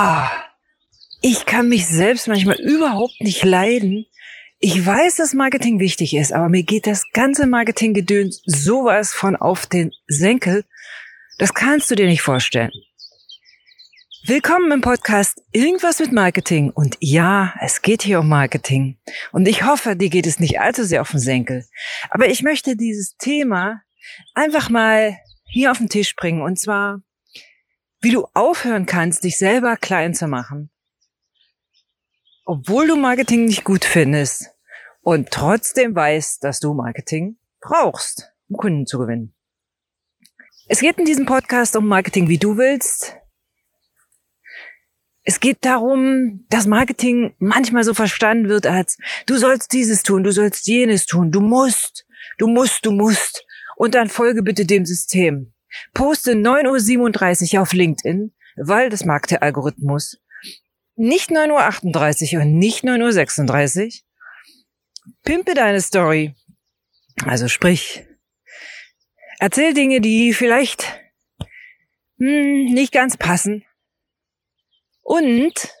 Oh, ich kann mich selbst manchmal überhaupt nicht leiden. Ich weiß, dass Marketing wichtig ist, aber mir geht das ganze Marketinggedöns sowas von auf den Senkel. Das kannst du dir nicht vorstellen. Willkommen im Podcast Irgendwas mit Marketing. Und ja, es geht hier um Marketing. Und ich hoffe, dir geht es nicht allzu sehr auf den Senkel. Aber ich möchte dieses Thema einfach mal hier auf den Tisch bringen. Und zwar, wie du aufhören kannst, dich selber klein zu machen. Obwohl du Marketing nicht gut findest und trotzdem weißt, dass du Marketing brauchst, um Kunden zu gewinnen. Es geht in diesem Podcast um Marketing, wie du willst, es geht darum, dass Marketing manchmal so verstanden wird als, du sollst dieses tun, du sollst jenes tun, du musst, du musst, du musst. Und dann folge bitte dem System. Poste 9.37 Uhr auf LinkedIn, weil das mag der Algorithmus. Nicht 9.38 Uhr und nicht 9.36 Uhr. Pimpe deine Story. Also sprich, erzähl Dinge, die vielleicht hm, nicht ganz passen und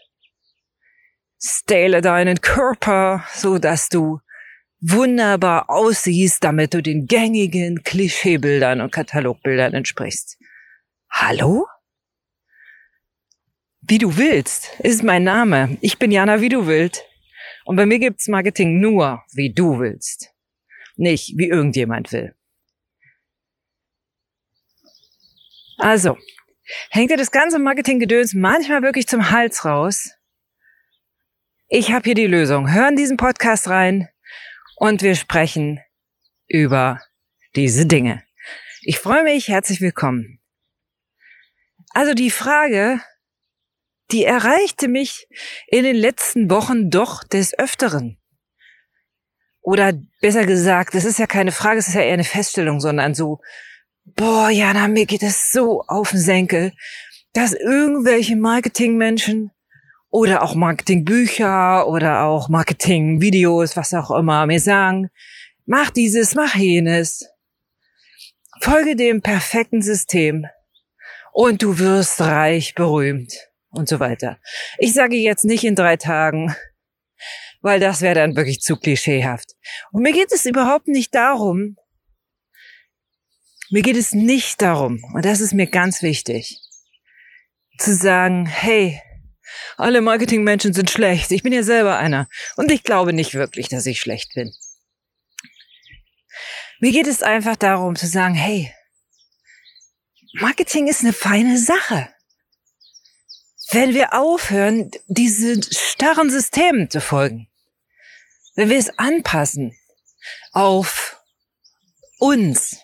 stale deinen Körper, so dass du wunderbar aussiehst, damit du den gängigen Klischeebildern und Katalogbildern entsprichst. Hallo? Wie du willst, ist mein Name. Ich bin Jana Wie du willst. Und bei mir gibt's Marketing nur, wie du willst. Nicht, wie irgendjemand will. Also, hängt dir das ganze Marketinggedöns manchmal wirklich zum Hals raus. Ich habe hier die Lösung. Hören diesen Podcast rein und wir sprechen über diese Dinge. Ich freue mich, herzlich willkommen. Also die Frage, die erreichte mich in den letzten Wochen doch des Öfteren. Oder besser gesagt, das ist ja keine Frage, es ist ja eher eine Feststellung, sondern so, boah, Jana, mir geht es so auf den Senkel, dass irgendwelche Marketingmenschen oder auch Marketingbücher oder auch Marketingvideos, was auch immer, mir sagen, mach dieses, mach jenes. Folge dem perfekten System und du wirst reich, berühmt und so weiter. Ich sage jetzt nicht in drei Tagen, weil das wäre dann wirklich zu klischeehaft. Und mir geht es überhaupt nicht darum, mir geht es nicht darum, und das ist mir ganz wichtig, zu sagen, hey, alle Marketingmenschen sind schlecht. Ich bin ja selber einer. Und ich glaube nicht wirklich, dass ich schlecht bin. Mir geht es einfach darum zu sagen, hey, Marketing ist eine feine Sache. Wenn wir aufhören, diesen starren Systemen zu folgen, wenn wir es anpassen auf uns,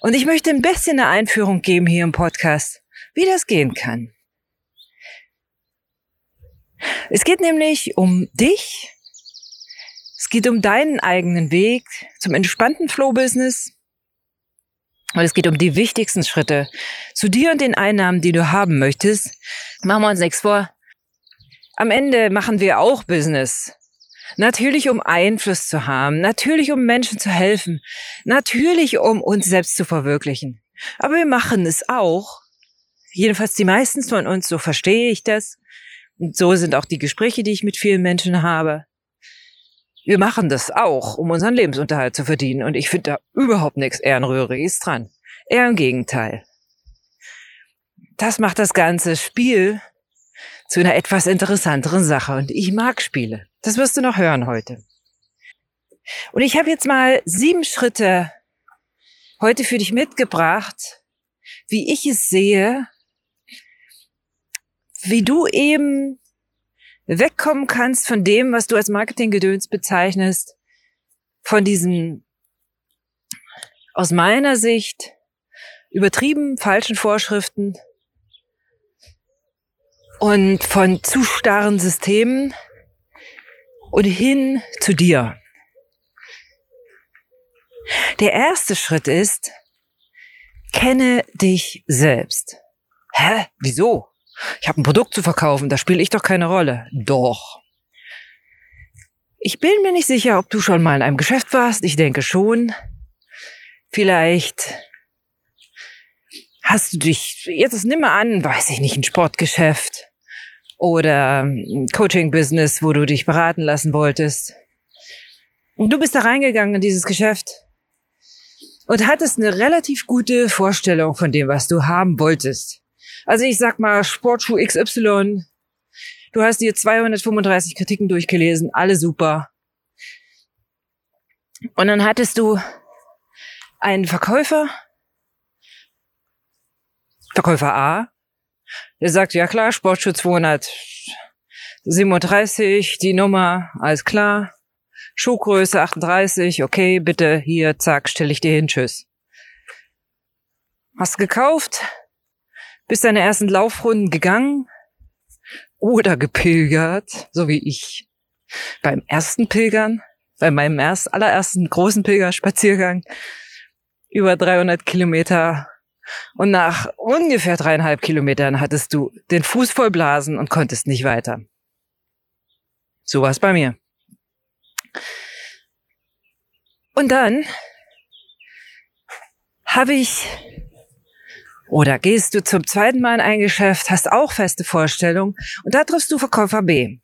und ich möchte ein bisschen eine Einführung geben hier im Podcast, wie das gehen kann. Es geht nämlich um dich. Es geht um deinen eigenen Weg zum entspannten Flow-Business. Und es geht um die wichtigsten Schritte zu dir und den Einnahmen, die du haben möchtest. Machen wir uns nichts vor. Am Ende machen wir auch Business. Natürlich, um Einfluss zu haben. Natürlich, um Menschen zu helfen. Natürlich, um uns selbst zu verwirklichen. Aber wir machen es auch. Jedenfalls die meisten von uns, so verstehe ich das. Und so sind auch die Gespräche, die ich mit vielen Menschen habe. Wir machen das auch, um unseren Lebensunterhalt zu verdienen. Und ich finde da überhaupt nichts Ehrenrühriges dran. Eher im Gegenteil. Das macht das ganze Spiel zu einer etwas interessanteren Sache. Und ich mag Spiele. Das wirst du noch hören heute. Und ich habe jetzt mal sieben Schritte heute für dich mitgebracht, wie ich es sehe, wie du eben wegkommen kannst von dem, was du als Marketinggedöns bezeichnest, von diesen aus meiner Sicht übertrieben falschen Vorschriften, und von zu starren Systemen und hin zu dir. Der erste Schritt ist, kenne dich selbst. Hä? Wieso? Ich habe ein Produkt zu verkaufen, da spiele ich doch keine Rolle. Doch. Ich bin mir nicht sicher, ob du schon mal in einem Geschäft warst. Ich denke schon. Vielleicht hast du dich, jetzt nimm mal an, weiß ich nicht, ein Sportgeschäft oder Coaching-Business, wo du dich beraten lassen wolltest. Und du bist da reingegangen in dieses Geschäft und hattest eine relativ gute Vorstellung von dem, was du haben wolltest. Also ich sag mal, Sportschuh XY, du hast dir 235 Kritiken durchgelesen, alle super. Und dann hattest du einen Verkäufer, Verkäufer A, der sagt, ja klar, Sportschuh 237, die Nummer, alles klar. Schuhgröße 38, okay, bitte hier, zack, stelle ich dir hin, tschüss. Hast gekauft, bist deine ersten Laufrunden gegangen oder gepilgert, so wie ich beim ersten Pilgern, bei meinem erst, allerersten großen Pilgerspaziergang über 300 Kilometer und nach ungefähr dreieinhalb Kilometern hattest du den Fuß voll Blasen und konntest nicht weiter. So war es bei mir. Und dann habe ich oder gehst du zum zweiten Mal in ein Geschäft, hast auch feste Vorstellungen und da triffst du Verkäufer B.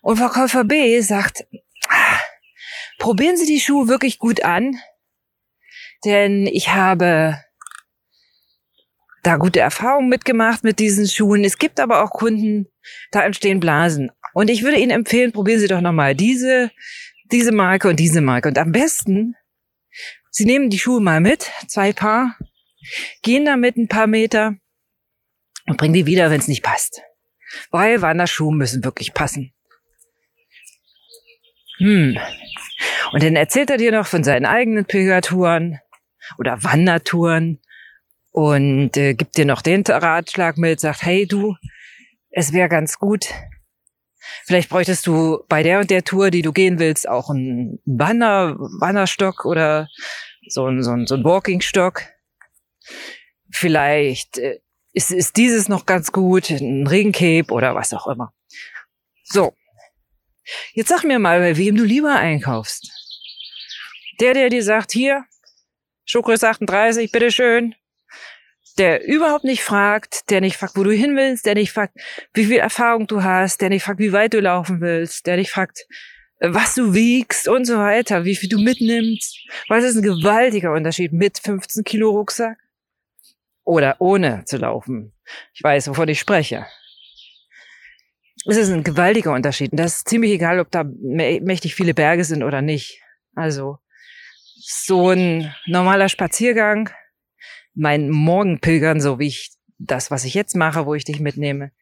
Und Verkäufer B sagt, ah, probieren Sie die Schuhe wirklich gut an, denn ich habe da gute Erfahrungen mitgemacht mit diesen Schuhen. Es gibt aber auch Kunden, da entstehen Blasen. Und ich würde Ihnen empfehlen, probieren Sie doch nochmal diese, diese Marke und diese Marke. Und am besten, Sie nehmen die Schuhe mal mit, zwei Paar, gehen damit ein paar Meter und bringen die wieder, wenn es nicht passt. Weil Wanderschuhe müssen wirklich passen. Hm. Und dann erzählt er dir noch von seinen eigenen Pilgertouren oder Wandertouren und äh, gibt dir noch den Ratschlag mit, sagt, hey du, es wäre ganz gut. Vielleicht bräuchtest du bei der und der Tour, die du gehen willst, auch einen Wander, Wanderstock oder so ein, so ein, so ein Walkingstock. Vielleicht äh, ist, ist dieses noch ganz gut, ein Regencape oder was auch immer. So. Jetzt sag mir mal, bei wem du lieber einkaufst. Der, der dir sagt, hier, Schuhgröße 38, bitteschön, der überhaupt nicht fragt, der nicht fragt, wo du hin willst, der nicht fragt, wie viel Erfahrung du hast, der nicht fragt, wie weit du laufen willst, der nicht fragt, was du wiegst und so weiter, wie viel du mitnimmst. Weil es ist ein gewaltiger Unterschied mit 15 Kilo Rucksack oder ohne zu laufen. Ich weiß, wovon ich spreche. Es ist ein gewaltiger Unterschied. Und das ist ziemlich egal, ob da mächtig viele Berge sind oder nicht. Also, so ein normaler Spaziergang mein Morgenpilgern, so wie ich das, was ich jetzt mache, wo ich dich mitnehme,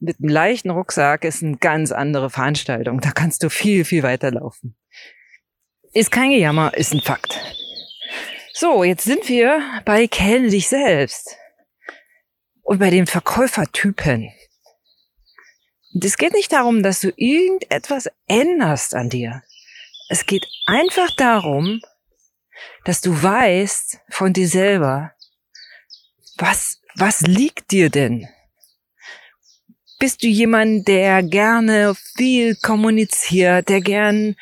mit einem leichten Rucksack ist eine ganz andere Veranstaltung. Da kannst du viel, viel weiter laufen. Ist kein Gejammer, ist ein Fakt. So, jetzt sind wir bei Kenne dich selbst und bei den Verkäufertypen. Und es geht nicht darum, dass du irgendetwas änderst an dir. Es geht einfach darum, dass du weißt von dir selber, was, was liegt dir denn? Bist du jemand, der gerne viel kommuniziert, der gern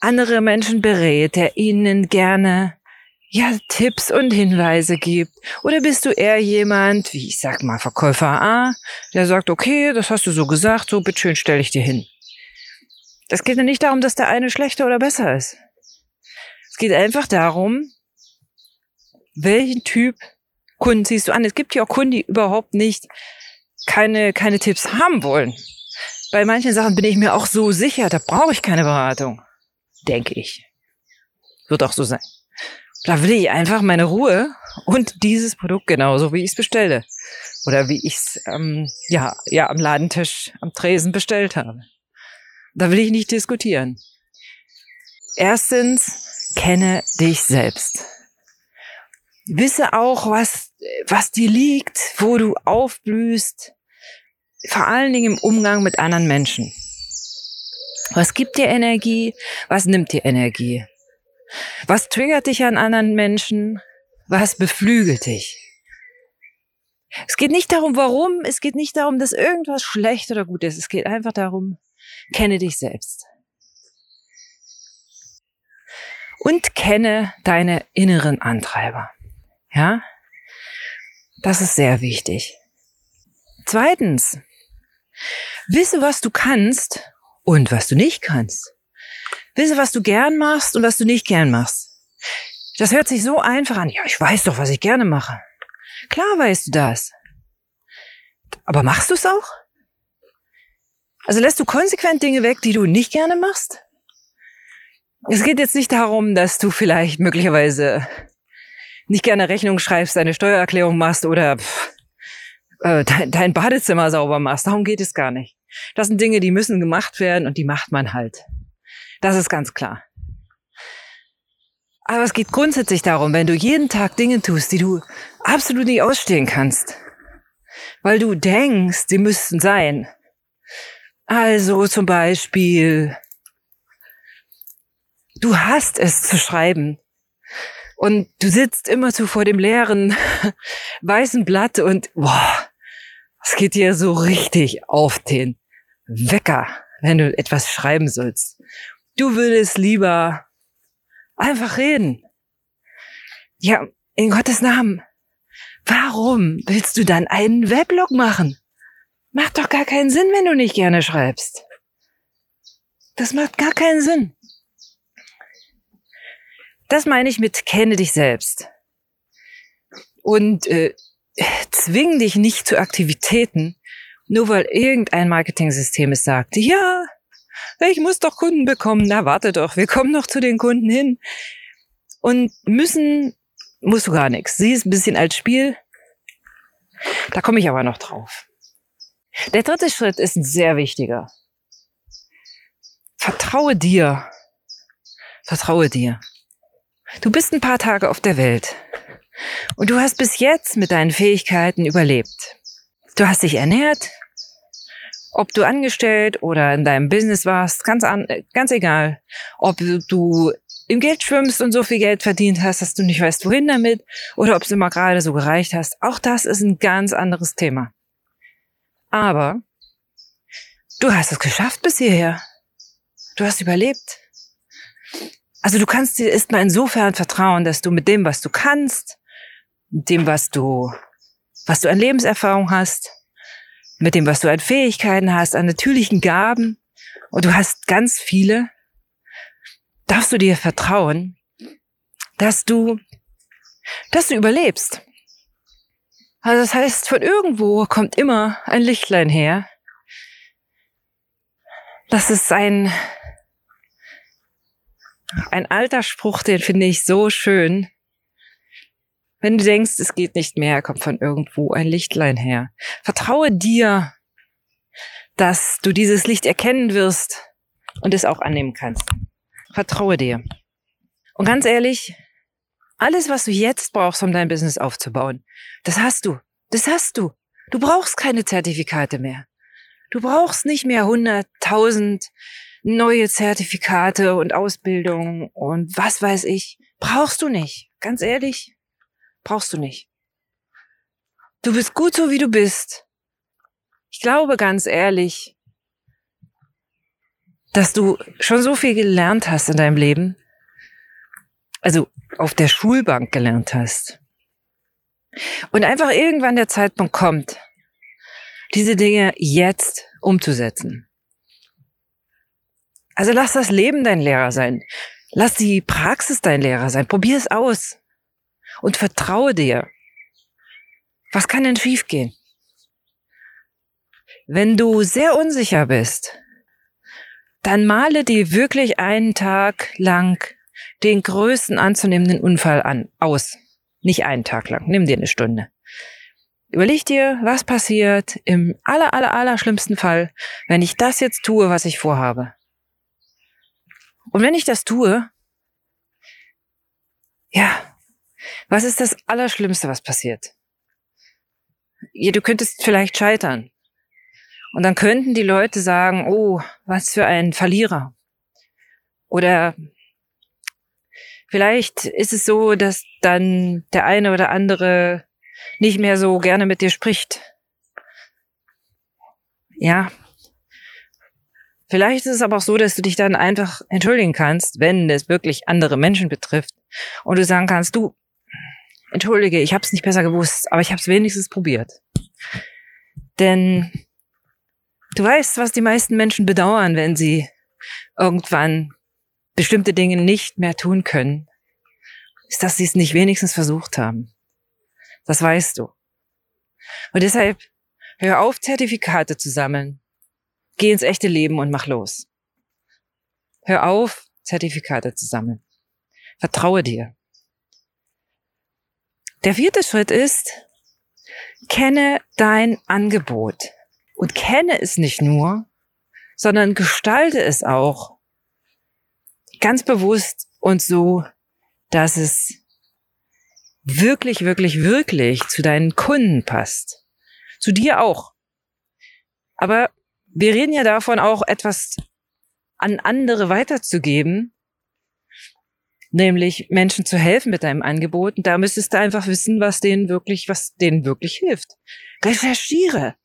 andere Menschen berät, der ihnen gerne ja, Tipps und Hinweise gibt? Oder bist du eher jemand, wie ich sag mal, Verkäufer A, der sagt, okay, das hast du so gesagt, so bitteschön stelle ich dir hin. Das geht ja nicht darum, dass der eine schlechter oder besser ist. Es geht einfach darum, welchen Typ Kunden ziehst du an. Es gibt ja auch Kunden, die überhaupt nicht keine, keine Tipps haben wollen. Bei manchen Sachen bin ich mir auch so sicher, da brauche ich keine Beratung. Denke ich. Wird auch so sein. Da will ich einfach meine Ruhe und dieses Produkt genauso, wie ich es bestelle. Oder wie ich es ähm, ja, ja, am Ladentisch, am Tresen bestellt habe. Da will ich nicht diskutieren. Erstens, kenne dich selbst. Wisse auch, was, was dir liegt, wo du aufblühst, vor allen Dingen im Umgang mit anderen Menschen. Was gibt dir Energie? Was nimmt dir Energie? Was triggert dich an anderen Menschen? Was beflügelt dich? Es geht nicht darum, warum, es geht nicht darum, dass irgendwas schlecht oder gut ist. Es geht einfach darum, kenne dich selbst. Und kenne deine inneren Antreiber. Ja? Das ist sehr wichtig. Zweitens, Wisse, was du kannst und was du nicht kannst. Wisse, was du gern machst und was du nicht gern machst. Das hört sich so einfach an. Ja, ich weiß doch, was ich gerne mache. Klar weißt du das. Aber machst du es auch? Also lässt du konsequent Dinge weg, die du nicht gerne machst? Es geht jetzt nicht darum, dass du vielleicht möglicherweise nicht gerne Rechnung schreibst, deine Steuererklärung machst oder pff, äh, dein, dein Badezimmer sauber machst. Darum geht es gar nicht. Das sind Dinge, die müssen gemacht werden und die macht man halt. Das ist ganz klar. Aber es geht grundsätzlich darum, wenn du jeden Tag Dinge tust, die du absolut nicht ausstehen kannst, weil du denkst, sie müssten sein. Also zum Beispiel, du hast es zu schreiben und du sitzt immer so vor dem leeren weißen Blatt und boah, es geht dir so richtig auf den Wecker, wenn du etwas schreiben sollst. Du würdest lieber einfach reden. Ja, in Gottes Namen. Warum willst du dann einen Weblog machen? Macht doch gar keinen Sinn, wenn du nicht gerne schreibst. Das macht gar keinen Sinn. Das meine ich mit kenne dich selbst. Und äh, zwing dich nicht zu Aktivitäten, nur weil irgendein Marketing-System es sagt. Ja, ich muss doch Kunden bekommen. Na, warte doch, wir kommen noch zu den Kunden hin. Und müssen, musst du gar nichts. Sie ist ein bisschen als Spiel. Da komme ich aber noch drauf. Der dritte Schritt ist ein sehr wichtiger. Vertraue dir. Vertraue dir. Du bist ein paar Tage auf der Welt. Und du hast bis jetzt mit deinen Fähigkeiten überlebt. Du hast dich ernährt, ob du angestellt oder in deinem Business warst, ganz, an, ganz egal. Ob du im Geld schwimmst und so viel Geld verdient hast, dass du nicht weißt, wohin damit, oder ob es immer gerade so gereicht hast. Auch das ist ein ganz anderes Thema. Aber du hast es geschafft bis hierher. Du hast überlebt. Also du kannst dir erstmal insofern vertrauen, dass du mit dem, was du kannst, dem, was du, was du an Lebenserfahrung hast, mit dem, was du an Fähigkeiten hast, an natürlichen Gaben, und du hast ganz viele, darfst du dir vertrauen, dass du, dass du überlebst. Also das heißt, von irgendwo kommt immer ein Lichtlein her. Das ist ein, ein alter Spruch, den finde ich so schön. Wenn du denkst, es geht nicht mehr, kommt von irgendwo ein Lichtlein her. Vertraue dir, dass du dieses Licht erkennen wirst und es auch annehmen kannst. Vertraue dir. Und ganz ehrlich, alles, was du jetzt brauchst, um dein Business aufzubauen, das hast du. Das hast du. Du brauchst keine Zertifikate mehr. Du brauchst nicht mehr hunderttausend neue Zertifikate und Ausbildung und was weiß ich. Brauchst du nicht. Ganz ehrlich, Brauchst du nicht. Du bist gut so, wie du bist. Ich glaube ganz ehrlich, dass du schon so viel gelernt hast in deinem Leben. Also auf der Schulbank gelernt hast. Und einfach irgendwann der Zeitpunkt kommt, diese Dinge jetzt umzusetzen. Also lass das Leben dein Lehrer sein. Lass die Praxis dein Lehrer sein. Probier es aus und vertraue dir. Was kann denn schiefgehen? Wenn du sehr unsicher bist, dann male dir wirklich einen Tag lang den größten anzunehmenden Unfall an, aus. Nicht einen Tag lang, nimm dir eine Stunde. Überleg dir, was passiert im aller, aller, aller schlimmsten Fall, wenn ich das jetzt tue, was ich vorhabe. Und wenn ich das tue, ja, was ist das Allerschlimmste, was passiert? Ja, du könntest vielleicht scheitern. Und dann könnten die Leute sagen, oh, was für ein Verlierer. Oder vielleicht ist es so, dass dann der eine oder andere nicht mehr so gerne mit dir spricht. Ja. Vielleicht ist es aber auch so, dass du dich dann einfach entschuldigen kannst, wenn es wirklich andere Menschen betrifft. Und du sagen kannst, du, entschuldige, ich habe es nicht besser gewusst, aber ich habe es wenigstens probiert. Denn Du weißt, was die meisten Menschen bedauern, wenn sie irgendwann bestimmte Dinge nicht mehr tun können, ist, dass sie es nicht wenigstens versucht haben. Das weißt du. Und deshalb hör auf, Zertifikate zu sammeln. Geh ins echte Leben und mach los. Hör auf, Zertifikate zu sammeln. Vertraue dir. Der vierte Schritt ist, kenne dein Angebot. Und kenne es nicht nur, sondern gestalte es auch ganz bewusst und so, dass es wirklich, wirklich, wirklich zu deinen Kunden passt. Zu dir auch. Aber wir reden ja davon, auch etwas an andere weiterzugeben, nämlich Menschen zu helfen mit deinem Angebot. Und da müsstest du einfach wissen, was denen wirklich, was denen wirklich hilft. Recherchiere.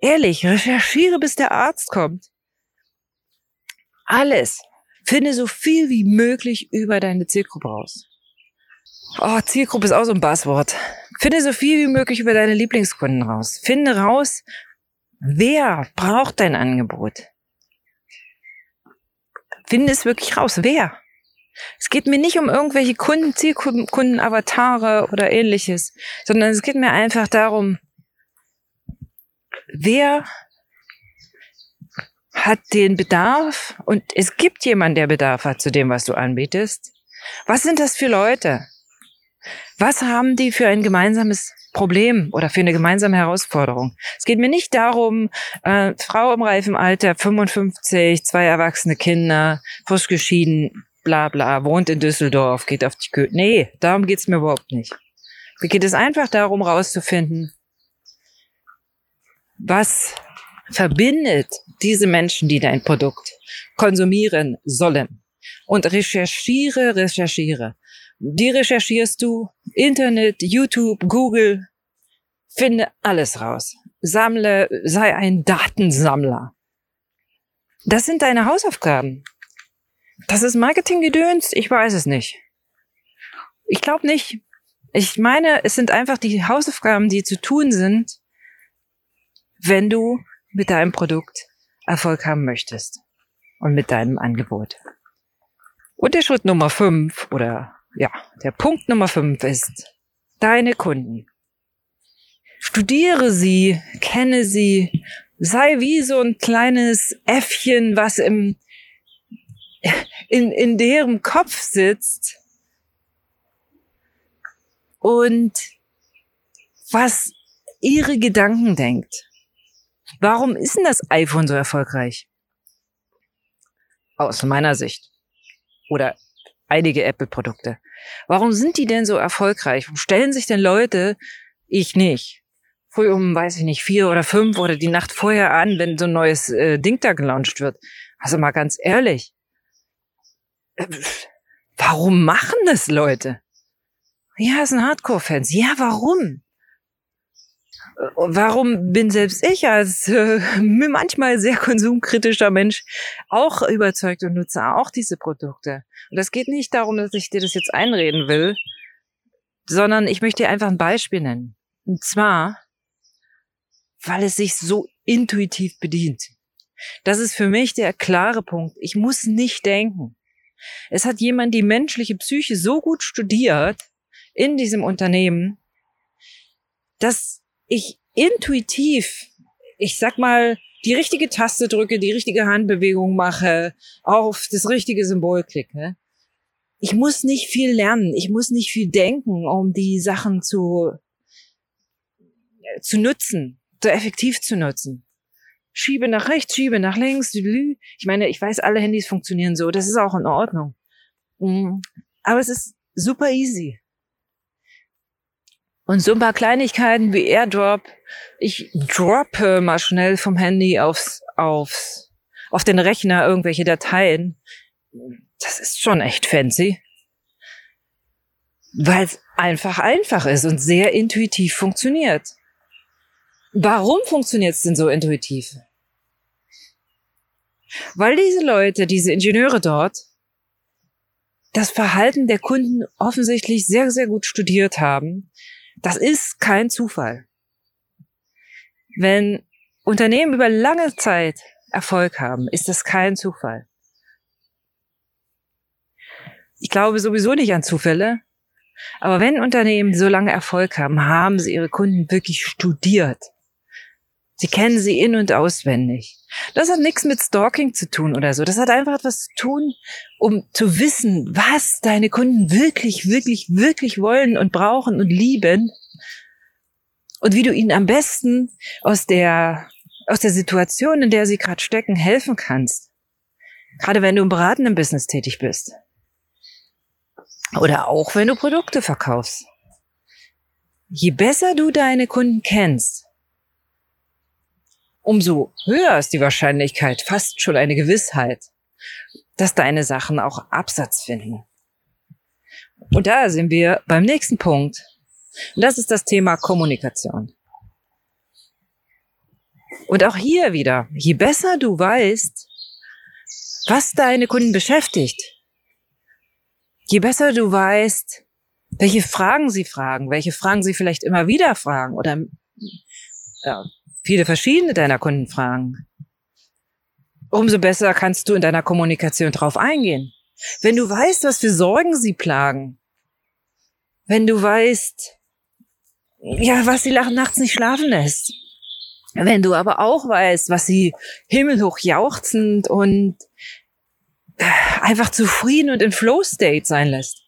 Ehrlich, recherchiere, bis der Arzt kommt. Alles. Finde so viel wie möglich über deine Zielgruppe raus. Oh, Zielgruppe ist auch so ein Buzzword. Finde so viel wie möglich über deine Lieblingskunden raus. Finde raus, wer braucht dein Angebot. Finde es wirklich raus, wer. Es geht mir nicht um irgendwelche Kunden, Zielkunden, Avatare oder ähnliches, sondern es geht mir einfach darum, wer hat den Bedarf und es gibt jemand, der Bedarf hat zu dem, was du anbietest. Was sind das für Leute? Was haben die für ein gemeinsames Problem oder für eine gemeinsame Herausforderung? Es geht mir nicht darum, äh, Frau im reifen Alter, 55, zwei erwachsene Kinder, frisch geschieden, bla bla, wohnt in Düsseldorf, geht auf die Kö. Nee, darum geht's mir überhaupt nicht. Mir geht es einfach darum, rauszufinden, was verbindet diese Menschen, die dein Produkt konsumieren sollen. Und recherchiere, recherchiere. Die recherchierst du, Internet, YouTube, Google, finde alles raus. Sammle, sei ein Datensammler. Das sind deine Hausaufgaben. Das ist Marketinggedöns? Ich weiß es nicht. Ich glaube nicht. Ich meine, es sind einfach die Hausaufgaben, die zu tun sind, wenn du mit deinem Produkt Erfolg haben möchtest und mit deinem Angebot. Und der Schritt Nummer fünf oder ja, der Punkt Nummer fünf ist deine Kunden. Studiere sie, kenne sie, sei wie so ein kleines Äffchen, was im, in, in deren Kopf sitzt und was ihre Gedanken denkt. Warum ist denn das iPhone so erfolgreich? Aus meiner Sicht. Oder einige Apple-Produkte. Warum sind die denn so erfolgreich? Warum stellen sich denn Leute, ich nicht, früh um, weiß ich nicht, vier oder fünf oder die Nacht vorher an, wenn so ein neues äh, Ding da gelauncht wird? Also mal ganz ehrlich. Äh, warum machen das Leute? Ja, es sind Hardcore-Fans. Ja, warum? warum bin selbst ich als äh, manchmal sehr konsumkritischer Mensch auch überzeugt und nutze auch diese Produkte. Und das geht nicht darum, dass ich dir das jetzt einreden will, sondern ich möchte dir einfach ein Beispiel nennen. Und zwar, weil es sich so intuitiv bedient. Das ist für mich der klare Punkt. Ich muss nicht denken. Es hat jemand die menschliche Psyche so gut studiert in diesem Unternehmen, dass ich intuitiv, ich sag mal, die richtige Taste drücke, die richtige Handbewegung mache, auf das richtige Symbol klicke. Ich muss nicht viel lernen, ich muss nicht viel denken, um die Sachen zu, zu nutzen, so effektiv zu nutzen. Schiebe nach rechts, schiebe nach links. Ich meine, ich weiß, alle Handys funktionieren so, das ist auch in Ordnung. Mm, aber es ist super easy. Und so ein paar Kleinigkeiten wie Airdrop. Ich droppe mal schnell vom Handy aufs, aufs, auf den Rechner irgendwelche Dateien. Das ist schon echt fancy. Weil es einfach einfach ist und sehr intuitiv funktioniert. Warum funktioniert es denn so intuitiv? Weil diese Leute, diese Ingenieure dort, das Verhalten der Kunden offensichtlich sehr, sehr gut studiert haben das ist kein Zufall. Wenn Unternehmen über lange Zeit Erfolg haben, ist das kein Zufall. Ich glaube sowieso nicht an Zufälle. Aber wenn Unternehmen so lange Erfolg haben, haben sie ihre Kunden wirklich studiert. Sie kennen sie in und auswendig. Das hat nichts mit Stalking zu tun oder so. Das hat einfach etwas zu tun, um zu wissen, was deine Kunden wirklich, wirklich, wirklich wollen und brauchen und lieben. Und wie du ihnen am besten aus der, aus der Situation, in der sie gerade stecken, helfen kannst. Gerade wenn du im beratenden Business tätig bist. Oder auch wenn du Produkte verkaufst. Je besser du deine Kunden kennst, umso höher ist die Wahrscheinlichkeit, fast schon eine Gewissheit, dass deine Sachen auch Absatz finden. Und da sind wir beim nächsten Punkt. Und das ist das Thema Kommunikation. Und auch hier wieder, je besser du weißt, was deine Kunden beschäftigt, je besser du weißt, welche Fragen sie fragen, welche Fragen sie vielleicht immer wieder fragen oder ja, viele verschiedene deiner Kunden fragen, umso besser kannst du in deiner Kommunikation drauf eingehen. Wenn du weißt, was für Sorgen sie plagen, wenn du weißt, ja, was sie nachts nicht schlafen lässt, wenn du aber auch weißt, was sie himmelhoch jauchzend und einfach zufrieden und in Flow State sein lässt.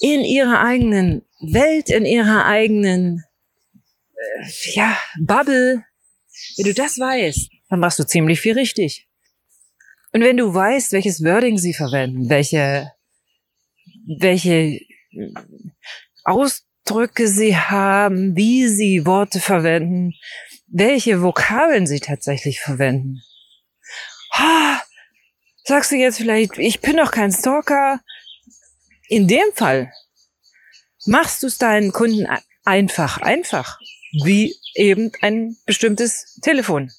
In ihrer eigenen Welt, in ihrer eigenen, äh, ja, Bubble. Wenn du das weißt, dann machst du ziemlich viel richtig. Und wenn du weißt, welches Wording sie verwenden, welche, welche Ausdrücke sie haben, wie sie Worte verwenden, welche Vokabeln sie tatsächlich verwenden. Ha, Sagst du jetzt vielleicht, ich bin doch kein Stalker? In dem Fall machst du es deinen Kunden einfach, einfach, wie eben ein bestimmtes Telefon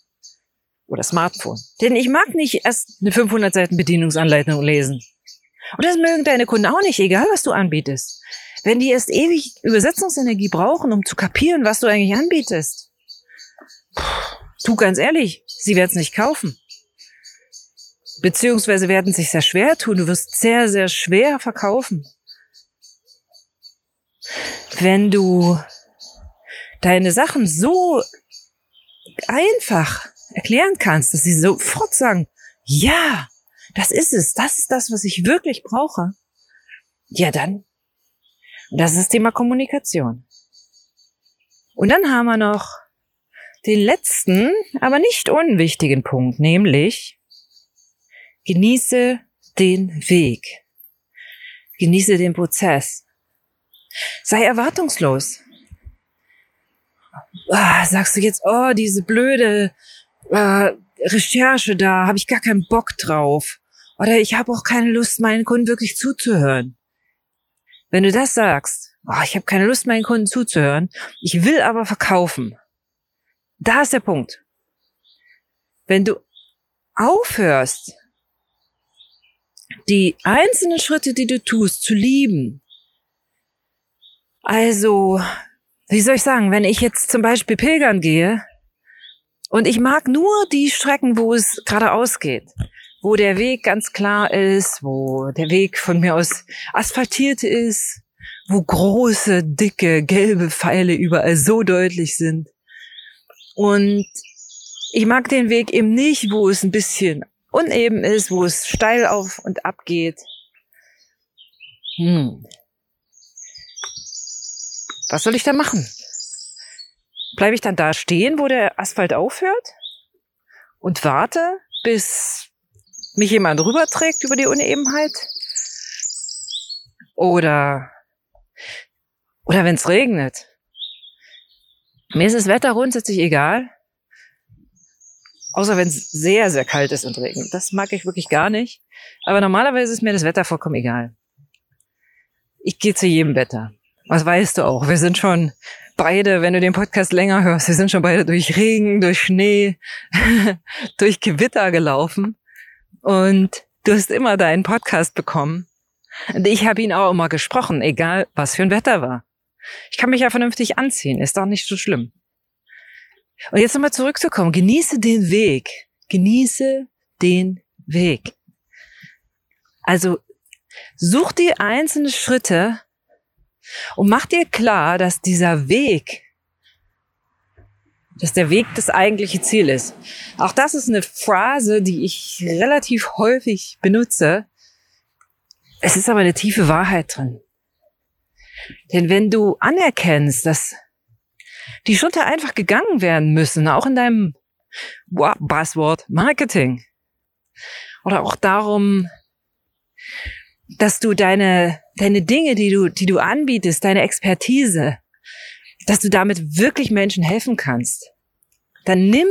oder Smartphone. Denn ich mag nicht erst eine 500 Seiten Bedienungsanleitung lesen. Und das mögen deine Kunden auch nicht, egal was du anbietest. Wenn die erst ewig Übersetzungsenergie brauchen, um zu kapieren, was du eigentlich anbietest. Tu ganz ehrlich, sie werden es nicht kaufen beziehungsweise werden sich sehr schwer tun. Du wirst sehr, sehr schwer verkaufen. Wenn du deine Sachen so einfach erklären kannst, dass sie sofort sagen, ja, das ist es, das ist das, was ich wirklich brauche, ja dann, das ist das Thema Kommunikation. Und dann haben wir noch den letzten, aber nicht unwichtigen Punkt, nämlich Genieße den Weg. Genieße den Prozess. Sei erwartungslos. Ah, sagst du jetzt, oh, diese blöde äh, Recherche da, habe ich gar keinen Bock drauf. Oder ich habe auch keine Lust, meinen Kunden wirklich zuzuhören. Wenn du das sagst, oh, ich habe keine Lust, meinen Kunden zuzuhören, ich will aber verkaufen. Da ist der Punkt. Wenn du aufhörst, die einzelnen Schritte, die du tust, zu lieben. Also, wie soll ich sagen, wenn ich jetzt zum Beispiel pilgern gehe und ich mag nur die Strecken, wo es geradeaus geht, wo der Weg ganz klar ist, wo der Weg von mir aus asphaltiert ist, wo große, dicke, gelbe Pfeile überall so deutlich sind. Und ich mag den Weg eben nicht, wo es ein bisschen uneben ist, wo es steil auf und ab geht. Hm. Was soll ich da machen? Bleibe ich dann da stehen, wo der Asphalt aufhört und warte, bis mich jemand rüberträgt über die Unebenheit? Oder, oder wenn es regnet. Mir ist das Wetter grundsätzlich egal. Außer wenn es sehr, sehr kalt ist und regnet. Das mag ich wirklich gar nicht. Aber normalerweise ist mir das Wetter vollkommen egal. Ich gehe zu jedem Wetter. Was weißt du auch? Wir sind schon beide, wenn du den Podcast länger hörst, wir sind schon beide durch Regen, durch Schnee, durch Gewitter gelaufen. Und du hast immer deinen Podcast bekommen. Und ich habe ihn auch immer gesprochen, egal was für ein Wetter war. Ich kann mich ja vernünftig anziehen, ist doch nicht so schlimm. Und jetzt nochmal zurückzukommen. Genieße den Weg. Genieße den Weg. Also such dir einzelne Schritte und mach dir klar, dass dieser Weg, dass der Weg das eigentliche Ziel ist. Auch das ist eine Phrase, die ich relativ häufig benutze. Es ist aber eine tiefe Wahrheit drin. Denn wenn du anerkennst, dass die Schritte einfach gegangen werden müssen, auch in deinem Buzzword Marketing, oder auch darum, dass du deine, deine Dinge, die du, die du anbietest, deine Expertise, dass du damit wirklich Menschen helfen kannst, dann nimm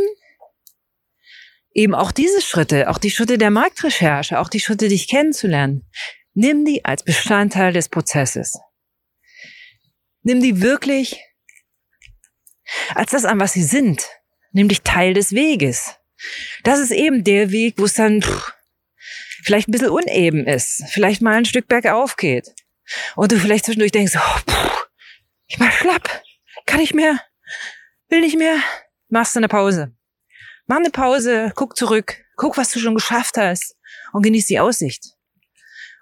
eben auch diese Schritte, auch die Schritte der Marktrecherche, auch die Schritte, dich kennenzulernen, nimm die als Bestandteil des Prozesses. Nimm die wirklich als das an, was sie sind, nämlich Teil des Weges. Das ist eben der Weg, wo es dann pff, vielleicht ein bisschen uneben ist, vielleicht mal ein Stück bergauf geht. Und du vielleicht zwischendurch denkst, oh, pff, ich mach schlapp, kann ich mehr, will nicht mehr, machst du eine Pause. Mach eine Pause, guck zurück, guck, was du schon geschafft hast und genieß die Aussicht.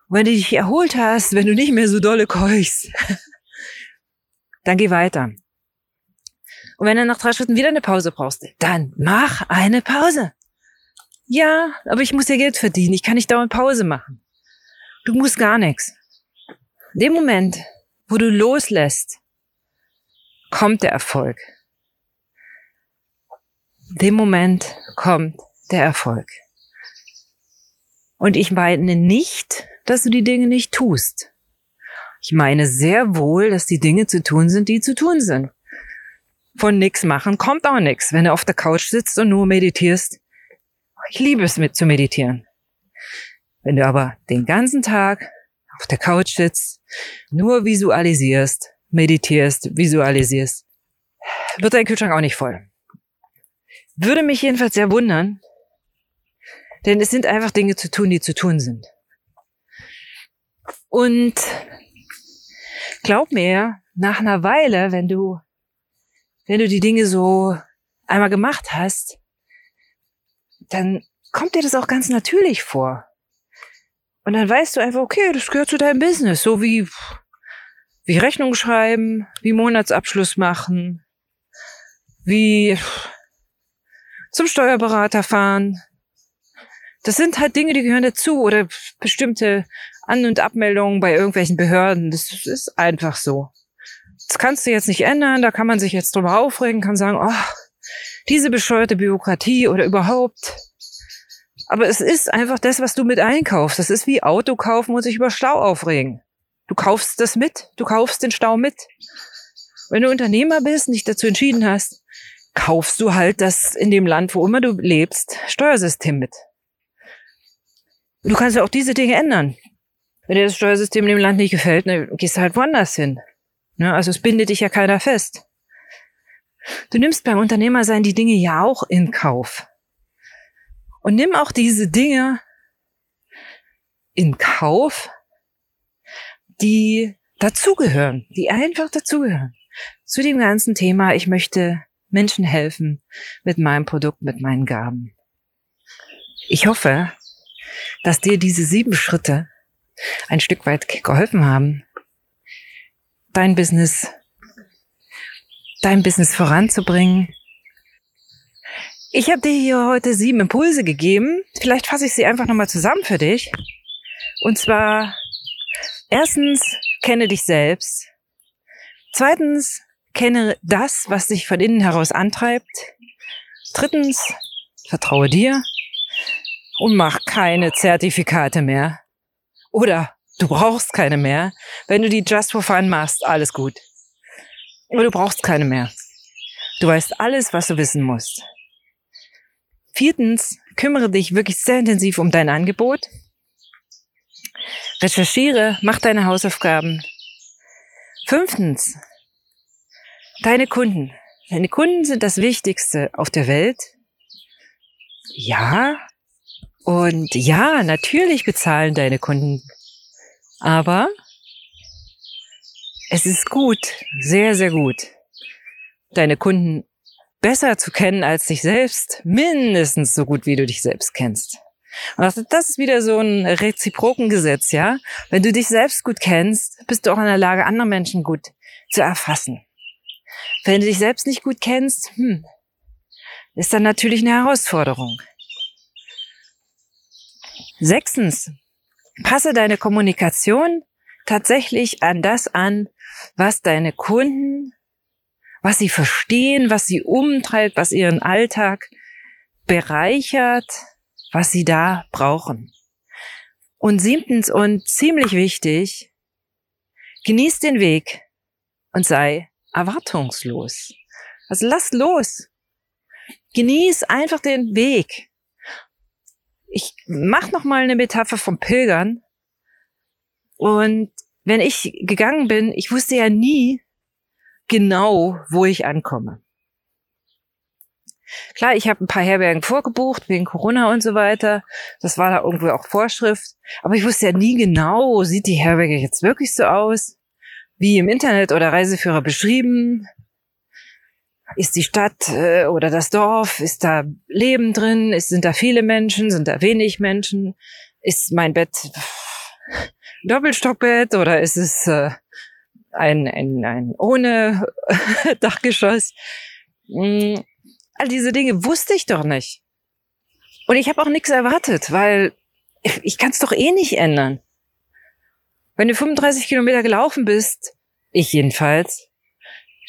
Und wenn du dich erholt hast, wenn du nicht mehr so dolle keuchst, dann geh weiter. Und wenn du nach drei Schritten wieder eine Pause brauchst, dann mach eine Pause. Ja, aber ich muss ja Geld verdienen. Ich kann nicht dauernd Pause machen. Du musst gar nichts. In dem Moment, wo du loslässt, kommt der Erfolg. In dem Moment kommt der Erfolg. Und ich meine nicht, dass du die Dinge nicht tust. Ich meine sehr wohl, dass die Dinge zu tun sind, die zu tun sind. Von nix machen kommt auch nix, wenn du auf der Couch sitzt und nur meditierst. Ich liebe es mit zu meditieren. Wenn du aber den ganzen Tag auf der Couch sitzt, nur visualisierst, meditierst, visualisierst, wird dein Kühlschrank auch nicht voll. Würde mich jedenfalls sehr wundern, denn es sind einfach Dinge zu tun, die zu tun sind. Und glaub mir, nach einer Weile, wenn du, wenn du die Dinge so einmal gemacht hast, dann kommt dir das auch ganz natürlich vor. Und dann weißt du einfach, okay, das gehört zu deinem Business, so wie, wie Rechnung schreiben, wie Monatsabschluss machen, wie zum Steuerberater fahren. Das sind halt Dinge, die gehören dazu oder bestimmte An- und Abmeldungen bei irgendwelchen Behörden. Das ist einfach so. Das kannst du jetzt nicht ändern, da kann man sich jetzt drüber aufregen, kann sagen, oh, diese bescheuerte Bürokratie oder überhaupt. Aber es ist einfach das, was du mit einkaufst. Das ist wie Auto kaufen und sich über Stau aufregen. Du kaufst das mit, du kaufst den Stau mit. Wenn du Unternehmer bist dich dazu entschieden hast, kaufst du halt das in dem Land, wo immer du lebst, Steuersystem mit. Du kannst ja auch diese Dinge ändern. Wenn dir das Steuersystem in dem Land nicht gefällt, dann gehst du halt woanders hin. Ja, also es bindet dich ja keiner fest. Du nimmst beim Unternehmersein die Dinge ja auch in Kauf. Und nimm auch diese Dinge in Kauf, die dazugehören, die einfach dazugehören. Zu dem ganzen Thema, ich möchte Menschen helfen mit meinem Produkt, mit meinen Gaben. Ich hoffe, dass dir diese sieben Schritte ein Stück weit geholfen haben, dein Business dein Business voranzubringen. Ich habe dir hier heute sieben Impulse gegeben. Vielleicht fasse ich sie einfach nochmal zusammen für dich. Und zwar, erstens, kenne dich selbst. Zweitens, kenne das, was dich von innen heraus antreibt. Drittens, vertraue dir und mach keine Zertifikate mehr. Oder du brauchst keine mehr. Wenn du die Just for Fun machst, alles gut. Aber du brauchst keine mehr. Du weißt alles, was du wissen musst. Viertens, kümmere dich wirklich sehr intensiv um dein Angebot. Recherchiere, mach deine Hausaufgaben. Fünftens, deine Kunden. Deine Kunden sind das Wichtigste auf der Welt. Ja. Und ja, natürlich bezahlen deine Kunden. Aber es ist gut, sehr, sehr gut, deine Kunden besser zu kennen als dich selbst, mindestens so gut wie du dich selbst kennst. Und das ist wieder so ein reziproken Gesetz, ja? Wenn du dich selbst gut kennst, bist du auch in der Lage, andere Menschen gut zu erfassen. Wenn du dich selbst nicht gut kennst, hm, ist dann natürlich eine Herausforderung. Sechstens, passe deine Kommunikation tatsächlich an das an, was deine Kunden, was sie verstehen, was sie umtreibt, was ihren Alltag bereichert, was sie da brauchen. Und siebtens und ziemlich wichtig, genieß den Weg und sei erwartungslos. Also lass los. Genieß einfach den Weg. Ich mach noch mal eine Metapher vom Pilgern. Und wenn ich gegangen bin, ich wusste ja nie genau, wo ich ankomme. Klar, ich habe ein paar Herbergen vorgebucht wegen Corona und so weiter. Das war da irgendwo auch Vorschrift. Aber ich wusste ja nie genau, sieht die Herberge jetzt wirklich so aus, wie im Internet oder Reiseführer beschrieben? Ist die Stadt äh, oder das Dorf, ist da Leben drin? Sind da viele Menschen? Sind da wenig Menschen? Ist mein Bett Doppelstockbett oder ist es äh, ein, ein, ein ohne Dachgeschoss? Hm, All diese Dinge wusste ich doch nicht. Und ich habe auch nichts erwartet, weil ich, ich kann es doch eh nicht ändern. Wenn du 35 Kilometer gelaufen bist, ich jedenfalls,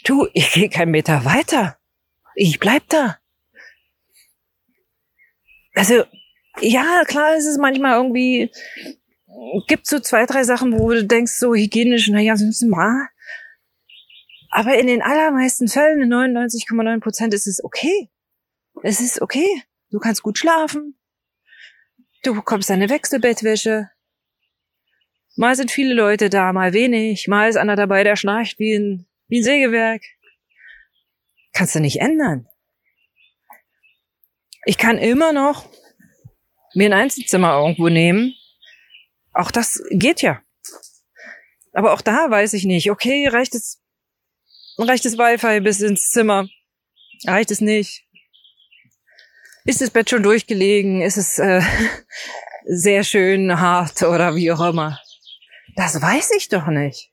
du, ich gehe keinen Meter weiter. Ich bleib da. Also, ja, klar, es ist manchmal irgendwie, gibt so zwei, drei Sachen, wo du denkst, so hygienisch, naja, so ein mal. Aber in den allermeisten Fällen, in 99,9 Prozent, ist es okay. Es ist okay. Du kannst gut schlafen. Du bekommst deine Wechselbettwäsche. Mal sind viele Leute da, mal wenig. Mal ist einer dabei, der schnarcht wie ein, wie ein Sägewerk. Kannst du nicht ändern. Ich kann immer noch mir ein Einzelzimmer irgendwo nehmen. Auch das geht ja. Aber auch da weiß ich nicht. Okay, reicht es Reicht das Wi-Fi bis ins Zimmer? Reicht es nicht? Ist das Bett schon durchgelegen? Ist es äh, sehr schön hart oder wie auch immer? Das weiß ich doch nicht.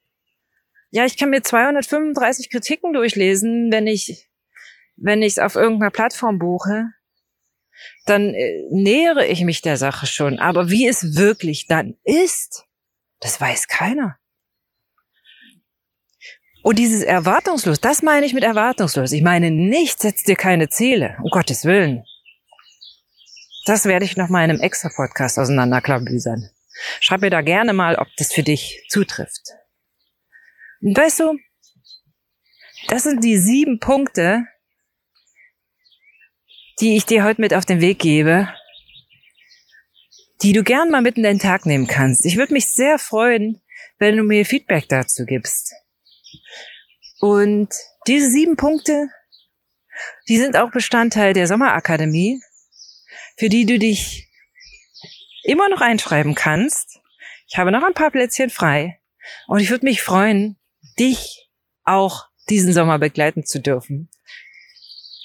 Ja, ich kann mir 235 Kritiken durchlesen, wenn ich wenn ich es auf irgendeiner Plattform buche. Dann äh, nähere ich mich der Sache schon. Aber wie es wirklich dann ist, das weiß keiner. Und dieses erwartungslos, das meine ich mit erwartungslos. Ich meine nicht, setz dir keine Ziele, um Gottes Willen. Das werde ich noch mal in einem extra Podcast auseinanderklabüsern. Schreib mir da gerne mal, ob das für dich zutrifft. Und weißt du, das sind die sieben Punkte, die ich dir heute mit auf den Weg gebe, die du gern mal mitten in den Tag nehmen kannst. Ich würde mich sehr freuen, wenn du mir Feedback dazu gibst. Und diese sieben Punkte, die sind auch Bestandteil der Sommerakademie, für die du dich immer noch einschreiben kannst. Ich habe noch ein paar Plätzchen frei und ich würde mich freuen, dich auch diesen Sommer begleiten zu dürfen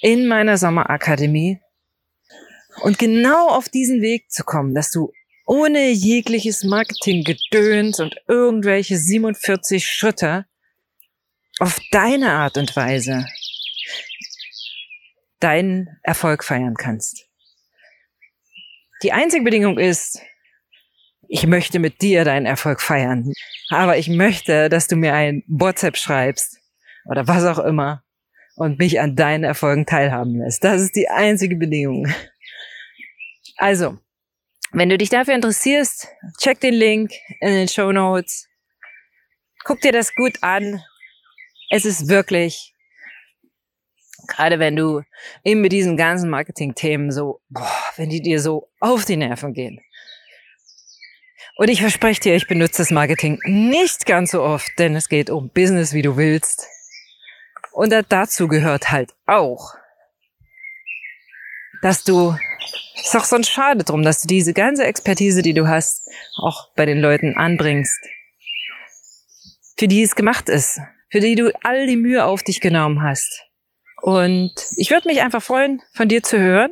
in meiner Sommerakademie und genau auf diesen Weg zu kommen, dass du ohne jegliches Marketinggedöns und irgendwelche 47 Schritte auf deine Art und Weise deinen Erfolg feiern kannst. Die einzige Bedingung ist, ich möchte mit dir deinen Erfolg feiern. Aber ich möchte, dass du mir ein WhatsApp schreibst oder was auch immer und mich an deinen Erfolgen teilhaben lässt. Das ist die einzige Bedingung. Also, wenn du dich dafür interessierst, check den Link in den Show Notes. Guck dir das gut an es ist wirklich, gerade wenn du eben mit diesen ganzen Marketing-Themen so, boah, wenn die dir so auf die Nerven gehen. Und ich verspreche dir, ich benutze das Marketing nicht ganz so oft, denn es geht um Business, wie du willst. Und dazu gehört halt auch, dass du, ist auch sonst schade drum, dass du diese ganze Expertise, die du hast, auch bei den Leuten anbringst, für die es gemacht ist für die du all die Mühe auf dich genommen hast, Und ich würde mich einfach freuen, von dir zu hören.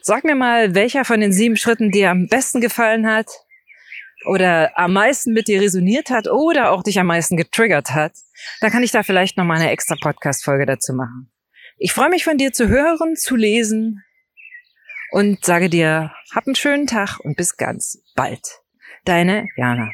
Sag mir mal, welcher von den sieben Schritten dir am besten gefallen hat oder am meisten mit dir resoniert hat oder auch dich am meisten getriggert hat. Dann kann ich da vielleicht noch mal eine extra Podcast-Folge dazu machen. Ich freue mich von dir zu hören, zu lesen und sage dir, hab einen schönen Tag und bis ganz bald. Deine Jana.